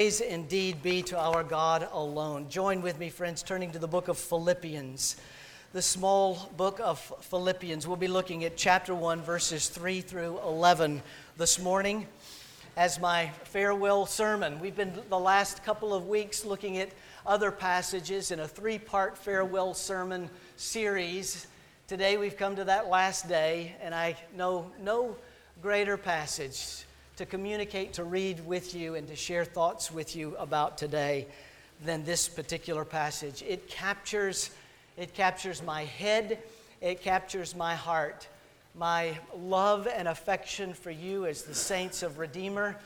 Praise indeed be to our God alone. Join with me, friends, turning to the book of Philippians. The small book of Philippians. We'll be looking at chapter 1, verses 3 through 11 this morning as my farewell sermon. We've been the last couple of weeks looking at other passages in a three part farewell sermon series. Today we've come to that last day, and I know no greater passage to communicate, to read with you, and to share thoughts with you about today than this particular passage. It captures, it captures my head, it captures my heart, my love and affection for you as the saints of Redeemer,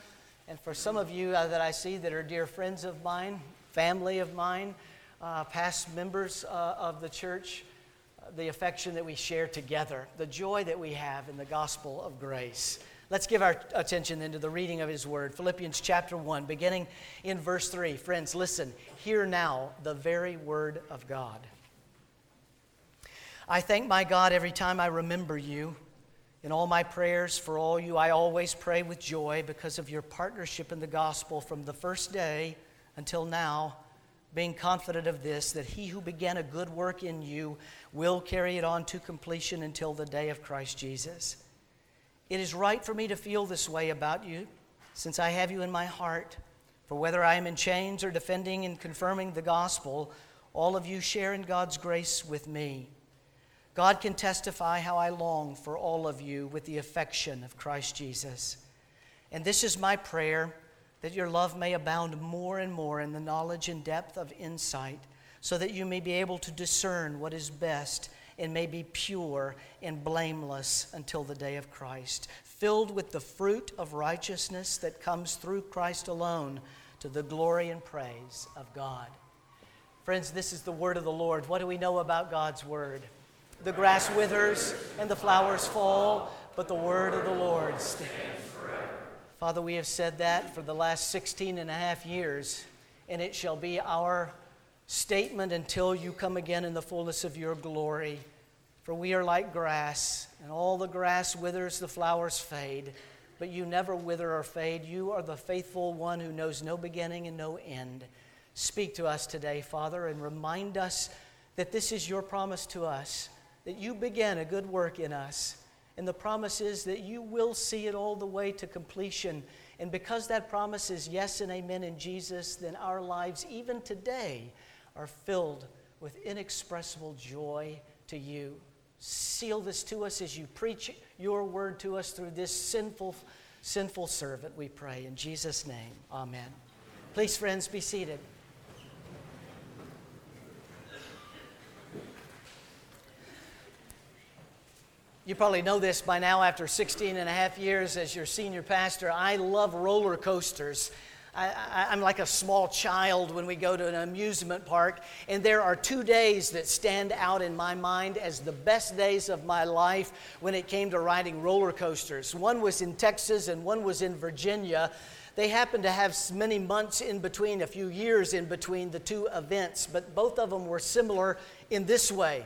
and for some of you uh, that I see that are dear friends of mine, family of mine, uh, past members uh, of the church. Uh, the affection that we share together, the joy that we have in the gospel of grace. Let's give our attention then to the reading of his word. Philippians chapter 1, beginning in verse 3. Friends, listen, hear now the very word of God. I thank my God every time I remember you. In all my prayers for all you, I always pray with joy because of your partnership in the gospel from the first day until now, being confident of this, that he who began a good work in you will carry it on to completion until the day of Christ Jesus. It is right for me to feel this way about you, since I have you in my heart. For whether I am in chains or defending and confirming the gospel, all of you share in God's grace with me. God can testify how I long for all of you with the affection of Christ Jesus. And this is my prayer that your love may abound more and more in the knowledge and depth of insight, so that you may be able to discern what is best and may be pure and blameless until the day of Christ, filled with the fruit of righteousness that comes through Christ alone to the glory and praise of God. Friends, this is the word of the Lord. What do we know about God's word? The grass withers and the flowers fall, but the word of the Lord stands forever. Father, we have said that for the last 16 and a half years, and it shall be our statement until you come again in the fullness of your glory. For we are like grass, and all the grass withers, the flowers fade, but you never wither or fade. You are the faithful one who knows no beginning and no end. Speak to us today, Father, and remind us that this is your promise to us, that you began a good work in us. And the promise is that you will see it all the way to completion. And because that promise is yes and amen in Jesus, then our lives, even today, are filled with inexpressible joy to you. Seal this to us as you preach your word to us through this sinful, sinful servant, we pray. In Jesus' name, amen. Please, friends, be seated. You probably know this by now after 16 and a half years as your senior pastor. I love roller coasters. I, am like a small child when we go to an amusement park, and there are two days that stand out in my mind as the best days of my life when it came to riding roller coasters. One was in Texas, and one was in Virginia. They happened to have many months in between, a few years in between the two events, but both of them were similar in this way.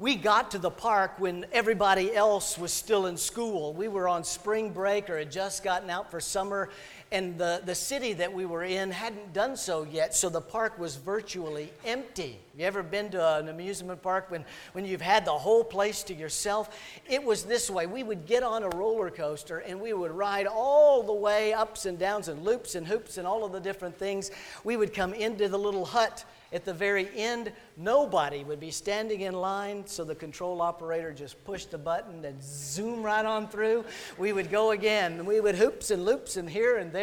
We got to the park when everybody else was still in school. We were on spring break or had just gotten out for summer, and the, the city that we were in hadn't done so yet, so the park was virtually empty. You ever been to an amusement park when, when you've had the whole place to yourself? It was this way. We would get on a roller coaster and we would ride all the way ups and downs and loops and hoops and all of the different things. We would come into the little hut at the very end, nobody would be standing in line, so the control operator just pushed a button and zoom right on through. We would go again. We would hoops and loops and here and there,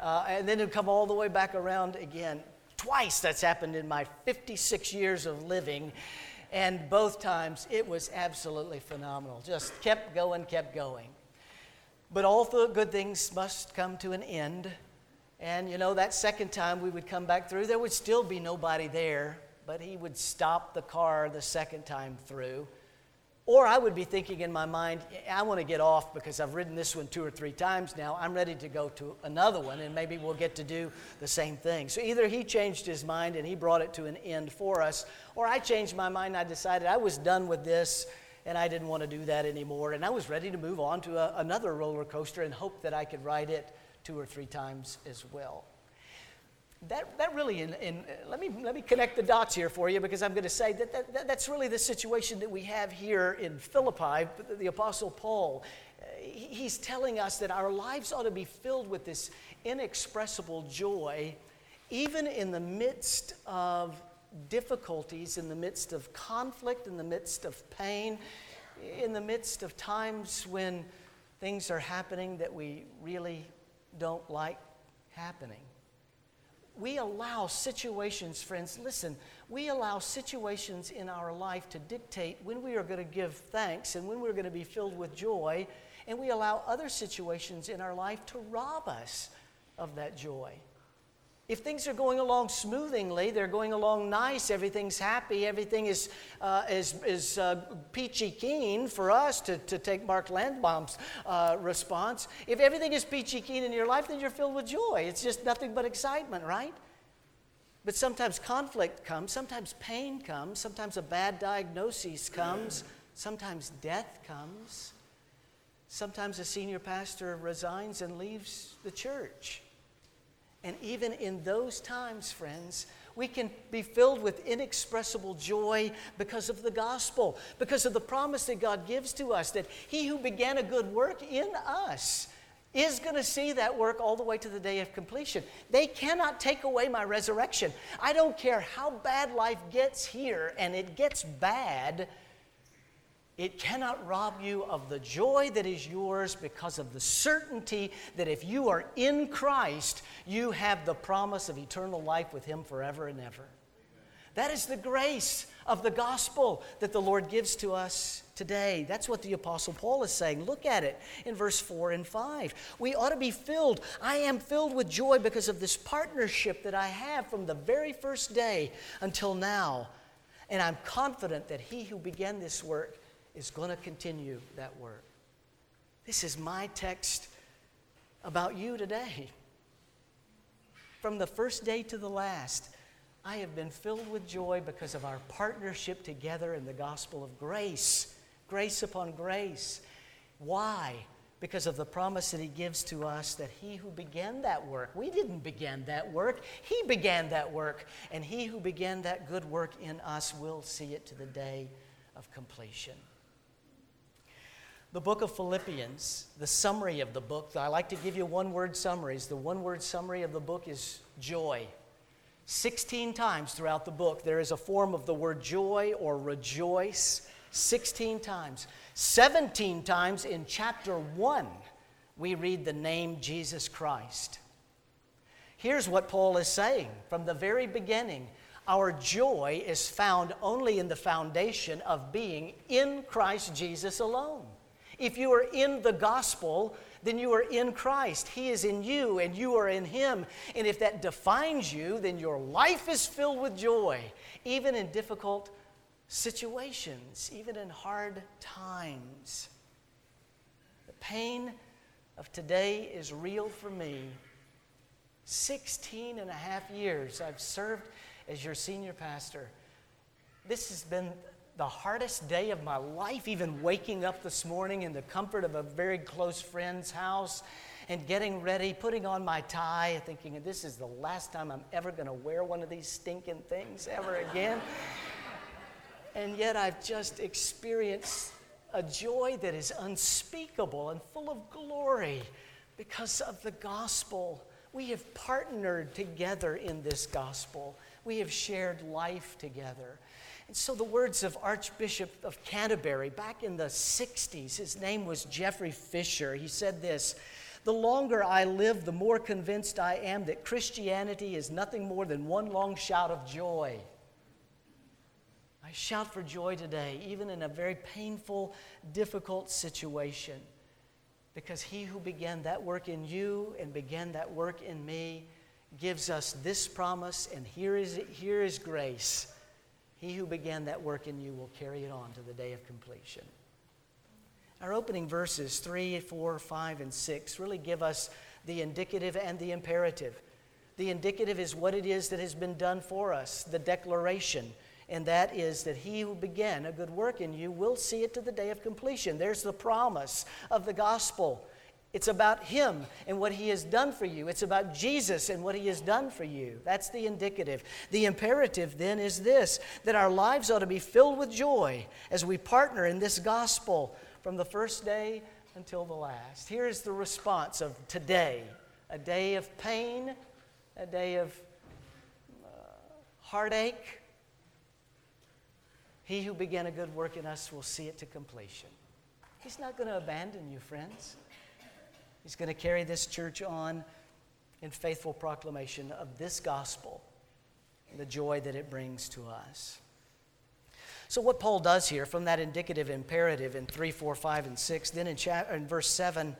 uh, and then it'd come all the way back around again. Twice that's happened in my 56 years of living. And both times it was absolutely phenomenal. Just kept going, kept going. But all the good things must come to an end. And you know, that second time we would come back through, there would still be nobody there, but he would stop the car the second time through. Or I would be thinking in my mind, I want to get off because I've ridden this one two or three times now. I'm ready to go to another one, and maybe we'll get to do the same thing. So either he changed his mind and he brought it to an end for us, or I changed my mind I decided I was done with this and I didn't want to do that anymore. And I was ready to move on to a, another roller coaster and hope that I could ride it two or three times as well. That, that really, in, in, uh, let, me, let me connect the dots here for you because I'm going to say that, that, that that's really the situation that we have here in Philippi, the Apostle Paul. Uh, he's telling us that our lives ought to be filled with this inexpressible joy, even in the midst of difficulties, in the midst of conflict, in the midst of pain, in the midst of times when things are happening that we really don't like happening we allow situations, friends, listen, we allow situations in our life to dictate when we are going to give thanks and when we're going to be filled with joy, and we allow other situations in our life to rob us of that joy. If things are going along smoothly, they're going along nice, everything's happy, everything is, uh, is, is uh, peachy keen for us to, to take Mark Landbaum's uh, response. If everything is peachy keen in your life, then you're filled with joy. It's just nothing but excitement, right? But sometimes conflict comes, sometimes pain comes, sometimes a bad diagnosis comes, sometimes death comes. Sometimes a senior pastor resigns and leaves the church. And even in those times, friends, we can be filled with inexpressible joy because of the gospel, because of the promise that God gives to us that He who began a good work in us is going to see that work all the way to the day of completion. They cannot take away my resurrection. I don't care how bad life gets here, and it gets bad it cannot rob you of the joy that is yours because of the certainty that if you are in Christ, you have the promise of eternal life with Him forever and ever. That is the grace of the gospel that the Lord gives to us today. That's what the Apostle Paul is saying. Look at it in verse 4 and 5. We ought to be filled. I am filled with joy because of this partnership that I have from the very first day until now. And I'm confident that He who began this work is going to continue that work. This is my text about you today. From the first day to the last, I have been filled with joy because of our partnership together in the gospel of grace, grace upon grace. Why? Because of the promise that he gives to us that he who began that work, we didn't begin that work, he began that work, and he who began that good work in us will see it to the day of completion. The book of Philippians, the summary of the book, I like to give you one word summaries. The one word summary of the book is joy. 16 times throughout the book, there is a form of the word joy or rejoice. 16 times. 17 times in chapter 1, we read the name Jesus Christ. Here's what Paul is saying from the very beginning our joy is found only in the foundation of being in Christ Jesus alone. If you are in the gospel, then you are in Christ. He is in you and you are in Him. And if that defines you, then your life is filled with joy, even in difficult situations, even in hard times. The pain of today is real for me. 16 and a half years I've served as your senior pastor. This has been the hardest day of my life, even waking up this morning in the comfort of a very close friend's house and getting ready, putting on my tie, thinking, this is the last time I'm ever going to wear one of these stinking things ever again. and yet I've just experienced a joy that is unspeakable and full of glory because of the gospel. We have partnered together in this gospel. We have shared life together. And so, the words of Archbishop of Canterbury back in the 60s, his name was Geoffrey Fisher, he said this The longer I live, the more convinced I am that Christianity is nothing more than one long shout of joy. I shout for joy today, even in a very painful, difficult situation, because he who began that work in you and began that work in me gives us this promise, and here is, here is grace he who began that work in you will carry it on to the day of completion. Our opening verses 3, 4, 5, and 6 really give us the indicative and the imperative. The indicative is what it is that has been done for us, the declaration, and that is that he who began a good work in you will see it to the day of completion. There's the promise of the gospel. It's about Him and what He has done for you. It's about Jesus and what He has done for you. That's the indicative. The imperative then is this that our lives ought to be filled with joy as we partner in this gospel from the first day until the last. Here is the response of today a day of pain, a day of uh, heartache. He who began a good work in us will see it to completion. He's not going to abandon you, friends. He's going to carry this church on in faithful proclamation of this gospel and the joy that it brings to us. So, what Paul does here from that indicative imperative in 3, 4, 5, and 6, then in, chapter, in verse 7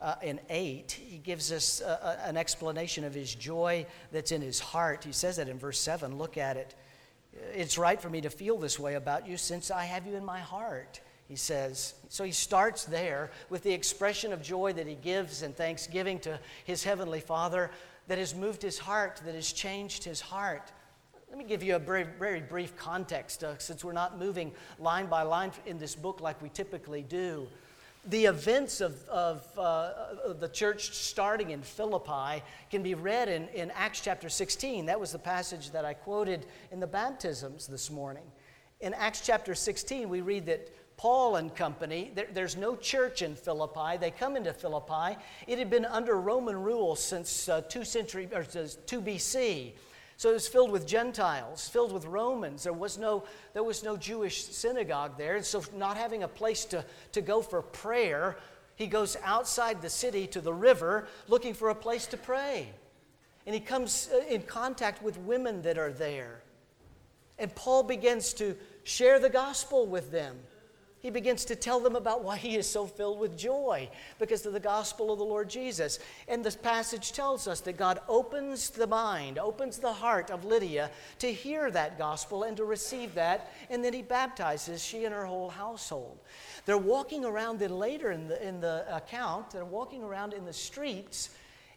uh, and 8, he gives us uh, an explanation of his joy that's in his heart. He says that in verse 7. Look at it. It's right for me to feel this way about you since I have you in my heart he says. So he starts there with the expression of joy that he gives and thanksgiving to his heavenly Father that has moved his heart, that has changed his heart. Let me give you a very, very brief context uh, since we're not moving line by line in this book like we typically do. The events of, of uh, the church starting in Philippi can be read in, in Acts chapter 16. That was the passage that I quoted in the baptisms this morning. In Acts chapter 16, we read that Paul and company, there, there's no church in Philippi. They come into Philippi. It had been under Roman rule since uh, 2 century or 2 BC. So it was filled with Gentiles, filled with Romans. There was no, there was no Jewish synagogue there. And so, not having a place to, to go for prayer, he goes outside the city to the river looking for a place to pray. And he comes uh, in contact with women that are there. And Paul begins to share the gospel with them he begins to tell them about why he is so filled with joy because of the gospel of the Lord Jesus. And this passage tells us that God opens the mind, opens the heart of Lydia to hear that gospel and to receive that, and then he baptizes she and her whole household. They're walking around then later in the, in the account, they're walking around in the streets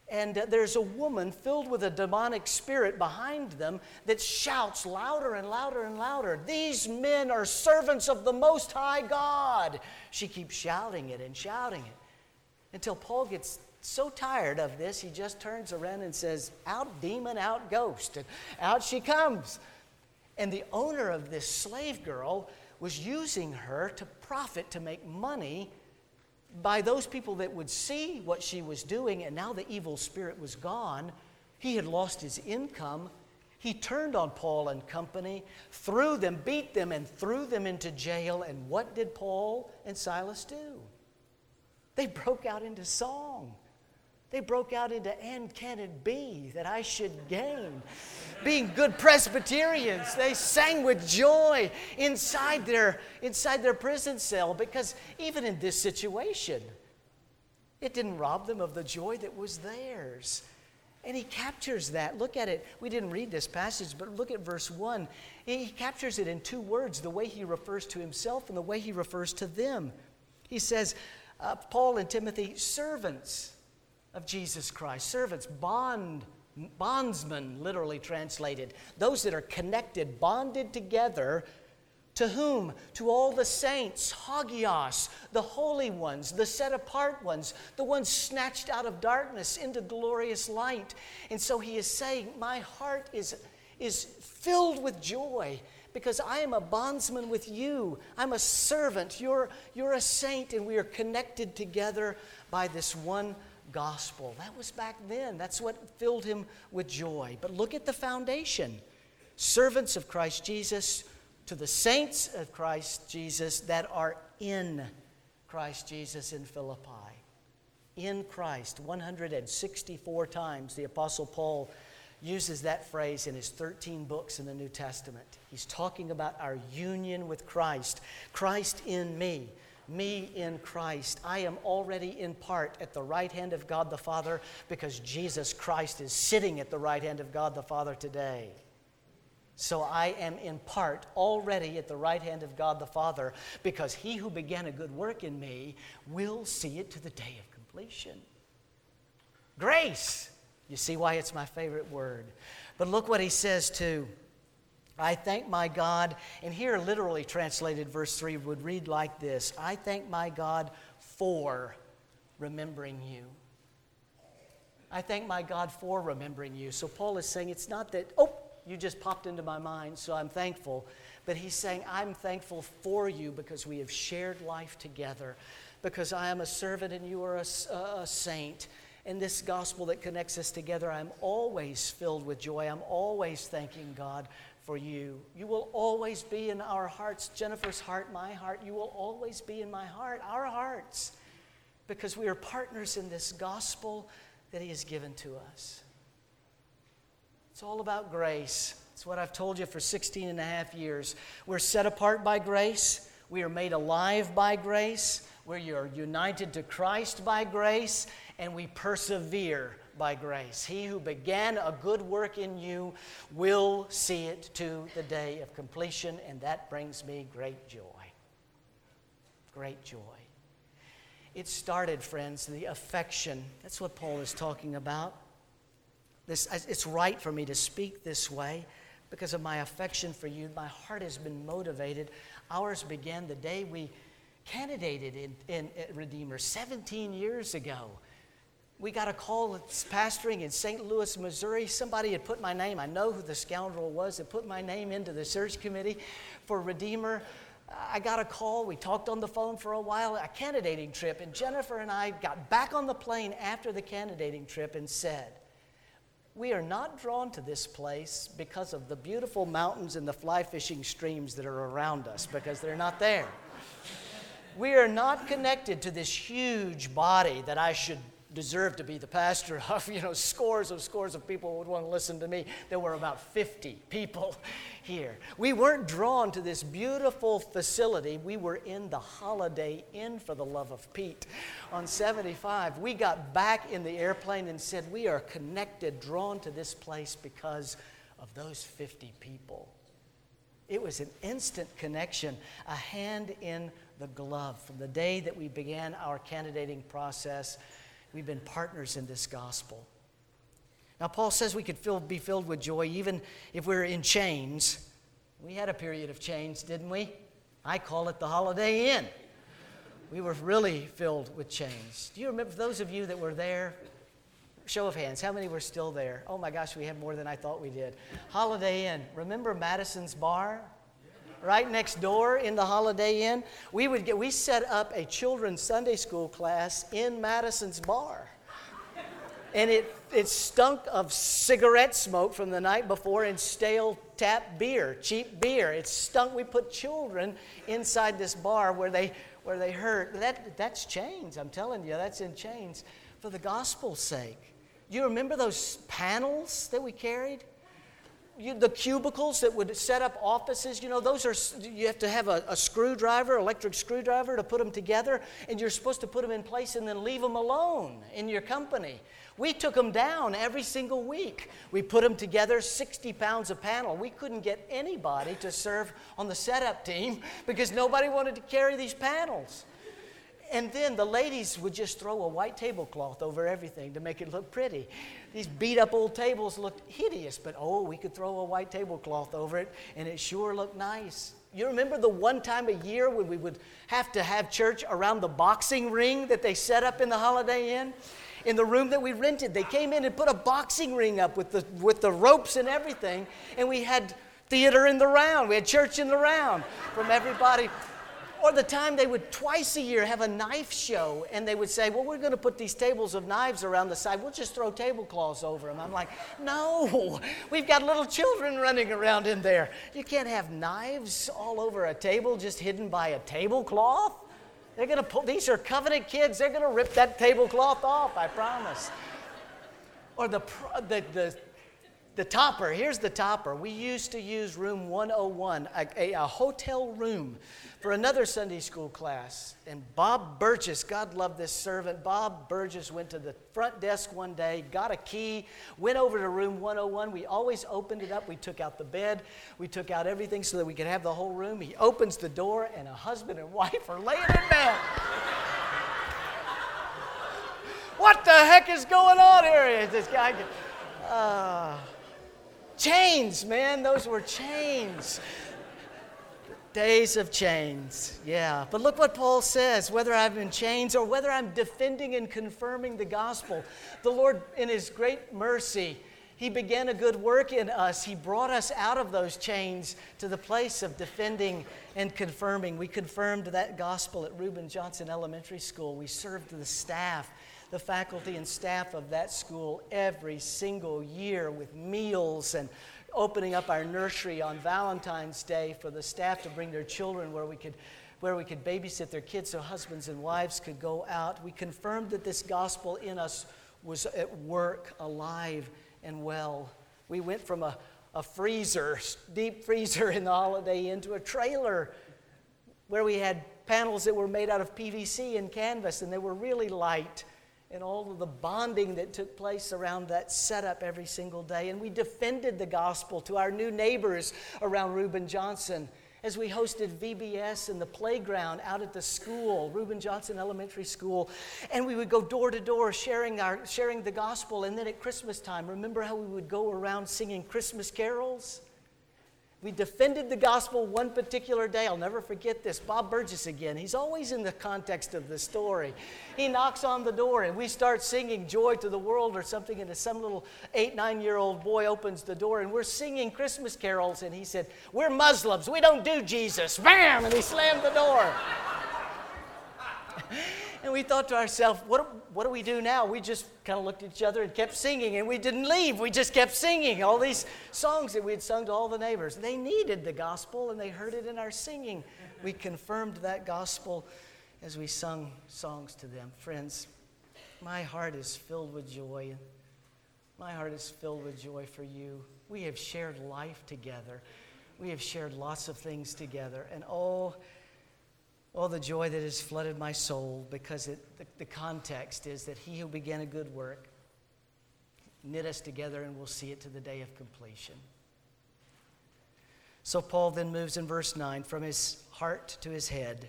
and there's a woman filled with a demonic spirit behind them that shouts louder and louder and louder, These men are servants of the Most High God. She keeps shouting it and shouting it until Paul gets so tired of this, he just turns around and says, Out demon, out ghost. And out she comes. And the owner of this slave girl was using her to profit, to make money by those people that would see what she was doing, and now the evil spirit was gone, he had lost his income. He turned on Paul and company, threw them, beat them, and threw them into jail. And what did Paul and Silas do? They broke out into song. They broke out into, and can it be that I should gain? Being good Presbyterians, they sang with joy inside their, inside their prison cell because even in this situation, it didn't rob them of the joy that was theirs. And he captures that. Look at it. We didn't read this passage, but look at verse 1. He captures it in two words the way he refers to himself and the way he refers to them. He says, uh, Paul and Timothy, servants of Jesus Christ. Servants, bond, bondsmen, literally translated. Those that are connected, bonded together. To whom? To all the saints, Hagios, the holy ones, the set apart ones, the ones snatched out of darkness into glorious light. And so he is saying, My heart is, is filled with joy because I am a bondsman with you. I'm a servant. You're, you're a saint, and we are connected together by this one gospel. That was back then. That's what filled him with joy. But look at the foundation servants of Christ Jesus to the saints of Christ Jesus that are in Christ Jesus in Philippi. In Christ. 164 times the Apostle Paul uses that phrase in his 13 books in the New Testament. He's talking about our union with Christ. Christ in me me in Christ. I am already in part at the right hand of God the Father because Jesus Christ is sitting at the right hand of God the Father today. So I am in part already at the right hand of God the Father because he who began a good work in me will see it to the day of completion. Grace. You see why it's my favorite word. But look what he says too. I thank my God, and here literally translated, verse 3 would read like this I thank my God for remembering you. I thank my God for remembering you. So Paul is saying it's not that, oh, you just popped into my mind, so I'm thankful. But he's saying, I'm thankful for you because we have shared life together, because I am a servant and you are a, a saint. In this gospel that connects us together, I'm always filled with joy. I'm always thanking God for you. You will always be in our hearts. Jennifer's heart, my heart. You will always be in my heart, our hearts, because we are partners in this gospel that He has given to us. It's all about grace. It's what I've told you for 16 and a half years. We're set apart by grace, we are made alive by grace, we are united to Christ by grace, and we persevere by grace. He who began a good work in you will see it to the day of completion, and that brings me great joy. Great joy. It started, friends, the affection. That's what Paul is talking about. This, it's right for me to speak this way because of my affection for you. My heart has been motivated. Ours began the day we candidated in, in, Redeemer 17 years ago. We got a call pastoring in St. Louis, Missouri. Somebody had put my name, I know who the scoundrel was, that put my name into the search committee for Redeemer. I got a call. We talked on the phone for a while, a candidating trip, and Jennifer and I got back on the plane after the candidating trip and said, we are not drawn to this place because of the beautiful mountains and the fly fishing streams that are around us, because they're not there. We are not connected to this huge body that I should deserve to be the pastor of. You know, scores of scores of people would want to listen to me. There were about 50 people here. We weren't drawn to this beautiful facility. We were in the Holiday Inn for the love of Pete on 75. We got back in the airplane and said, We are connected, drawn to this place because of those 50 people. It was an instant connection, a hand in the glove. From the day that we began our candidating process, we've been partners in this gospel. Now, Paul says we could be filled with joy even if we're in chains. We had a period of chains, didn't we? I call it the Holiday Inn. We were really filled with chains. Do you remember those of you that were there? Show of hands, how many were still there? Oh my gosh, we have more than I thought we did. Holiday Inn. Remember Madison's Bar? Right next door in the Holiday Inn? We would get we set up a children's Sunday school class in Madison's Bar and it, it stunk of cigarette smoke from the night before and stale tap beer, cheap beer. It stunk. We put children inside this bar where they, where they hurt. That, that's chains, I'm telling you, that's in chains for the gospel's sake. You remember those panels that we carried? You, the cubicles that would set up offices, you know, those are, you have to have a, a, screwdriver, electric screwdriver to put them together, and you're supposed to put them in place and then leave them alone in your company. We took them down every single week. We put them together, 60 pounds a panel. We couldn't get anybody to serve on the setup team because nobody wanted to carry these panels. And then the ladies would just throw a white tablecloth over everything to make it look pretty. These beat up old tables looked hideous, but oh, we could throw a white tablecloth over it and it sure looked nice. You remember the one time a year when we would have to have church around the boxing ring that they set up in the Holiday Inn? in the room that we rented. They came in and put a boxing ring up with the, with the ropes and everything, and we had theater in the round. We had church in the round from everybody. Or the time they would twice a year have a knife show, and they would say, Well, we're going to put these tables of knives around the side. We'll just throw tablecloths over them. I'm like, No, we've got little children running around in there. You can't have knives all over a table just hidden by a tablecloth. They're going to pull, these are covenant kids. They're going to rip that tablecloth off, I promise. Or the, the, the, the topper. Here's the topper. We used to use room 101, a, a, a hotel room for another Sunday school class. And Bob Burgess, God love this servant, Bob Burgess went to the front desk one day, got a key, went over to room 101. We always opened it up. We took out the bed, we took out everything so that we could have the whole room. He opens the door, and a husband and wife are laying in bed. what the heck is going on here? This guy. Uh, chains, man, those were chains. Days of chains, yeah. But look what Paul says whether I'm in chains or whether I'm defending and confirming the gospel, the Lord, in His great mercy, He began a good work in us. He brought us out of those chains to the place of defending and confirming. We confirmed that gospel at Reuben Johnson Elementary School. We served the staff, the faculty and staff of that school every single year with meals and opening up our nursery on Valentine's Day for the staff to bring their children where we could where we could babysit their kids so husbands and wives could go out. We confirmed that this gospel in us was at work, alive and well. We went from a, a freezer, deep freezer in the Holiday Inn, to a trailer where we had panels that were made out of PVC and canvas, and they were really light and all of the bonding that took place around that setup every single day. And we defended the gospel to our new neighbors around Reuben Johnson as we hosted VBS in the playground out at the school, Reuben Johnson Elementary School, and we would go door to door sharing, sharing the gospel. And then at Christmas time, remember how we would go around singing Christmas carols? We defended the gospel one particular day. I'll never forget this. Bob Burgess again. He's always in the context of the story. He knocks on the door and we start singing Joy to the World or something. And some little eight, nine year old boy opens the door and we're singing Christmas carols. And he said, We're Muslims. We don't do Jesus. Bam! And he slammed the door. And we thought to ourselves, what, what do we do now? We just kind of looked at each other and kept singing, and we didn't leave. We just kept singing all these songs that we had sung to all the neighbors. They needed the gospel, and they heard it in our singing. We confirmed that gospel as we sung songs to them. Friends, my heart is filled with joy. My heart is filled with joy for you. We have shared life together. We have shared lots of things together. And oh, Oh, the joy that has flooded my soul because it, the, the context is that he who began a good work knit us together and we'll see it to the day of completion. So Paul then moves in verse 9 from his heart to his head.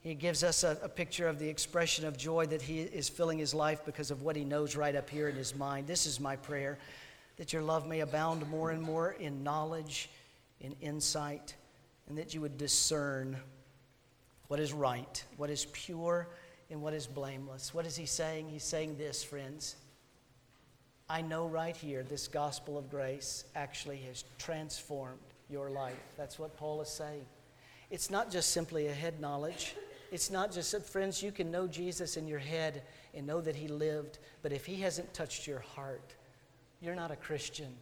He gives us a, a, picture of the expression of joy that he is filling his life because of what he knows right up here in his mind. This is my prayer that your love may abound more and more in knowledge, in insight, and that you would discern what is right, what is pure, and what is blameless. What is he saying? He's saying this, friends. I know right here this gospel of grace actually has transformed your life. That's what Paul is saying. It's not just simply a head knowledge. It's not just that, friends, you can know Jesus in your head and know that he lived, but if he hasn't touched your heart, you're not a Christian.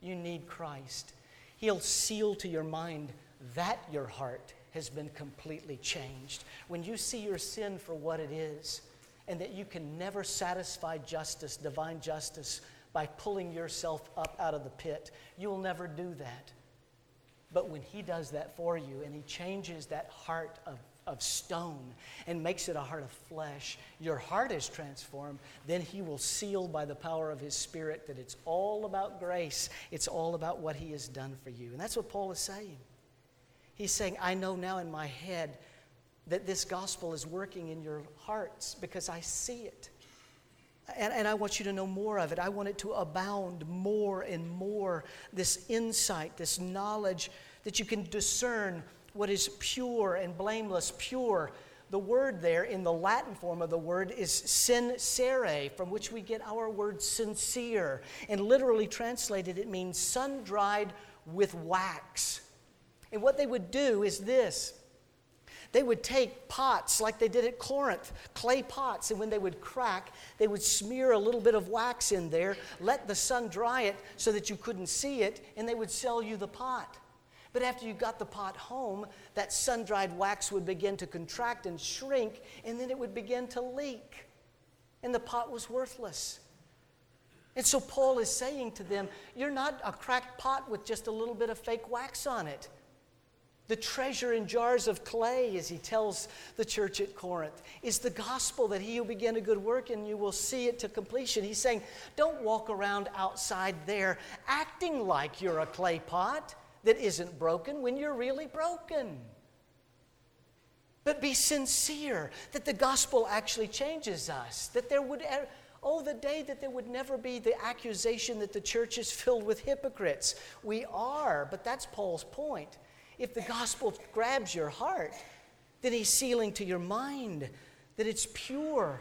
You need Christ. He'll seal to your mind that your heart has been completely changed. When you see your sin for what it is, and that you can never satisfy justice, divine justice, by pulling yourself up out of the pit, you'll never do that. But when He does that for you and He changes that heart of, of stone and makes it a heart of flesh, your heart is transformed, then He will seal by the power of His Spirit that it's all about grace, it's all about what He has done for you. And that's what Paul is saying. He's saying, I know now in my head that this gospel is working in your hearts because I see it. And, and, I want you to know more of it. I want it to abound more and more. This insight, this knowledge that you can discern what is pure and blameless. Pure. The word there in the Latin form of the word is sincere, from which we get our word sincere. And literally translated, it means sun dried with wax. And what they would do is this they would take pots like they did at Corinth, clay pots, and when they would crack, they would smear a little bit of wax in there, let the sun dry it so that you couldn't see it, and they would sell you the pot. But after you got the pot home, that sun dried wax would begin to contract and shrink, and then it would begin to leak, and the pot was worthless. And so Paul is saying to them, You're not a cracked pot with just a little bit of fake wax on it the treasure in jars of clay, as he tells the church at Corinth, is the gospel that he who began a good work and you will see it to completion. He's saying, don't walk around outside there acting like you're a clay pot that isn't broken when you're really broken. But be sincere that the gospel actually changes us, that there would. Oh, the day that there would never be the accusation that the church is filled with hypocrites. We are, but that's Paul's point if the gospel grabs your heart, then he's sealing to your mind that it's pure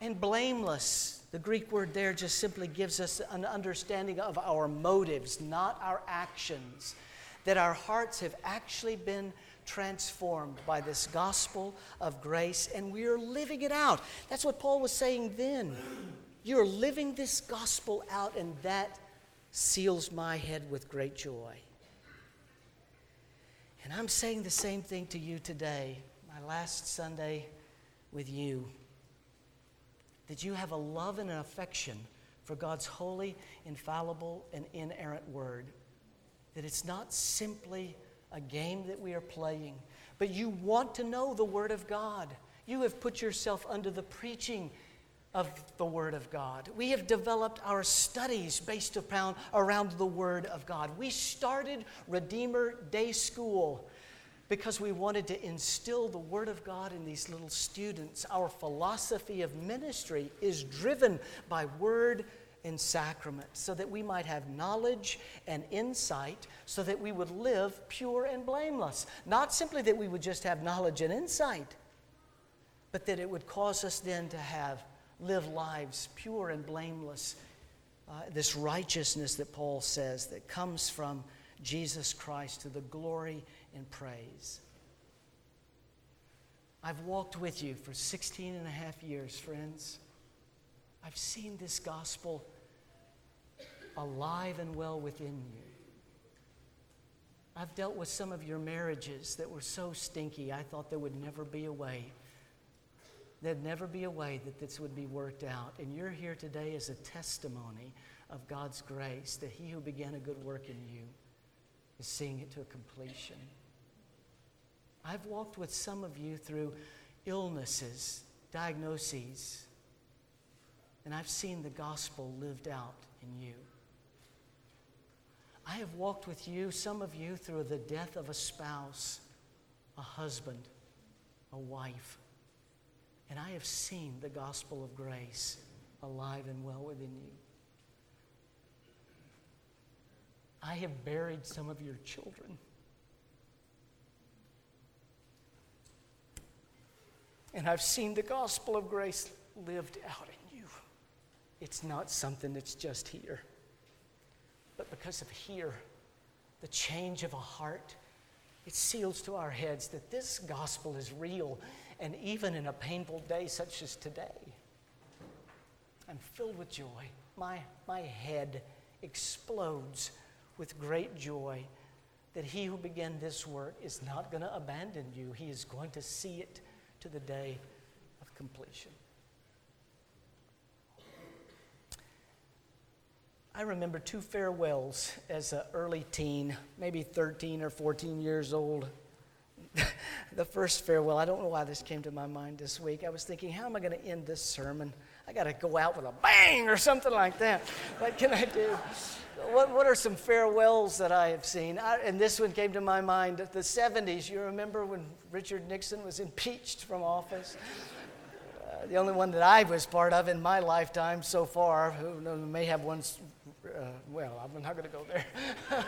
and blameless. The Greek word there just simply gives us an understanding of our motives, not our actions. That our hearts have actually been transformed by this gospel of grace and we are living it out. That's what Paul was saying then. You're living this gospel out, and that seals my head with great joy. And I'm saying the same thing to you today, my last Sunday with you. That you have a love and an affection for God's holy, infallible, and inerrant word. That it's not simply a game that we are playing, but you want to know the Word of God. You have put yourself under the preaching of the Word of God. We have developed our studies based upon, around the Word of God. We started Redeemer Day School because we wanted to instill the Word of God in these little students. Our philosophy of ministry is driven by Word and sacrament so that we might have knowledge and insight so that we would live pure and blameless. Not simply that we would just have knowledge and insight, but that it would cause us then to have live lives pure and blameless. Uh, this righteousness that Paul says that comes from Jesus Christ to the glory and praise. I've walked with you for 16 and a half years, friends. I've seen this gospel alive and well within you. I've dealt with some of your marriages that were so stinky, I thought there would never be a way There'd never be a way that this would be worked out. And you're here today as a testimony of God's grace that He who began a good work in you is seeing it to a completion. I've walked with some of you through illnesses, diagnoses, and I've seen the gospel lived out in you. I have walked with you, some of you, through the death of a spouse, a husband, a wife and I have seen the gospel of grace alive and well within you. I have buried some of your children. And I've seen the gospel of grace lived out in you. It's not something that's just here, but because of here, the change of a heart, it seals to our heads that this gospel is real and even in a painful day such as today, I'm filled with joy. My, my head explodes with great joy that he who began this work is not going to abandon you. He is going to see it to the day of completion. I remember two farewells as an early teen, maybe 13 or 14 years old the first farewell, I don't know why this came to my mind this week. I was thinking, how am I going to end this sermon? I got to go out with a bang or something like that. What can I do? What, what are some farewells that I have seen? I, and this one came to my mind the 70s. You remember when Richard Nixon was impeached from office? Uh, the only one that I was part of in my lifetime so far, who may have one, uh, well, I'm not going to go there.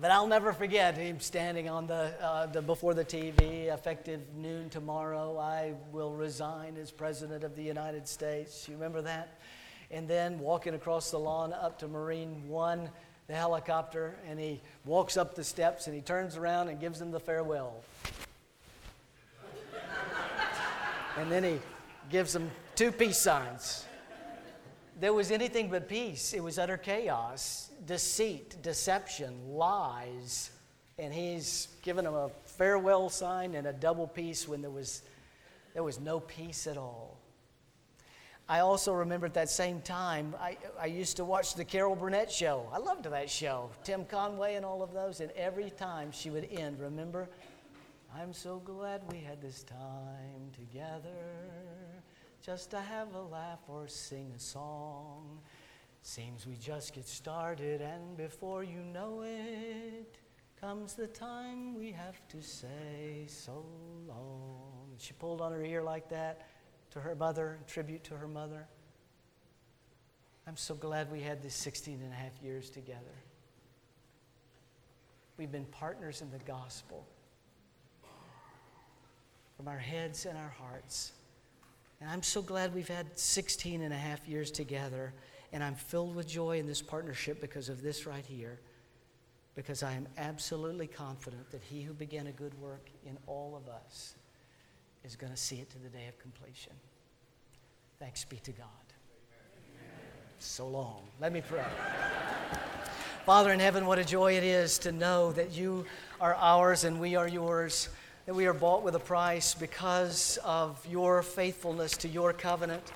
But I'll never forget him standing on the, uh, the before the TV, effective noon tomorrow. I will resign as president of the United States. You remember that? And then walking across the lawn up to Marine One, the helicopter, and he walks up the steps and he turns around and gives them the farewell. and then he gives them two peace signs there was anything but peace. It was utter chaos, deceit, deception, lies. And he's given them a farewell sign and a double peace when there was, there was no peace at all. I also remember at that same time, I, I used to watch the Carol Burnett show. I loved that show, Tim Conway and all of those. And every time she would end, remember, I'm so glad we had this time together just to have a laugh or sing a song. Seems we just get started, and before you know it, comes the time we have to say so long. She pulled on her ear like that to her mother, tribute to her mother. I'm so glad we had this 16 and a half years together. We've been partners in the gospel from our heads and our hearts. And I'm so glad we've had 16 and a half years together. And I'm filled with joy in this partnership because of this right here. Because I am absolutely confident that he who began a good work in all of us is going to see it to the day of completion. Thanks be to God. So long. Let me pray. Father in heaven, what a joy it is to know that you are ours and we are yours that we are bought with a price because of your faithfulness to your covenant,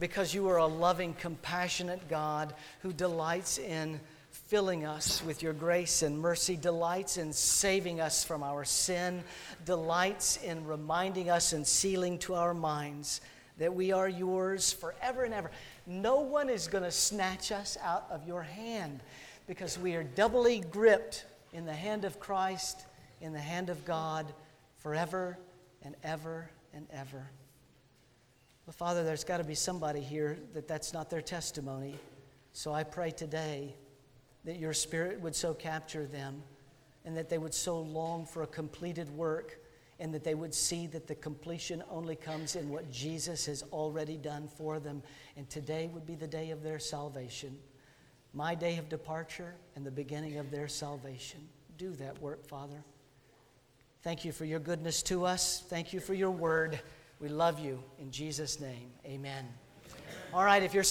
because you are a loving, compassionate God who delights in filling us with your grace and mercy, delights in saving us from our sin, delights in reminding us and sealing to our minds that we are yours forever and ever. No one is going to snatch us out of your hand because we are doubly gripped in the hand of Christ, in the hand of God forever and ever and ever. Well, Father, there's got to be somebody here that that's not their testimony. So I pray today that your Spirit would so capture them and that they would so long for a completed work and that they would see that the completion only comes in what Jesus has already done for them. And today would be the day of their salvation, my day of departure and the beginning of their salvation. Do that work, Father. Thank you for your goodness to us. Thank you for your word. We love you. In Jesus' name, amen. All right, if you're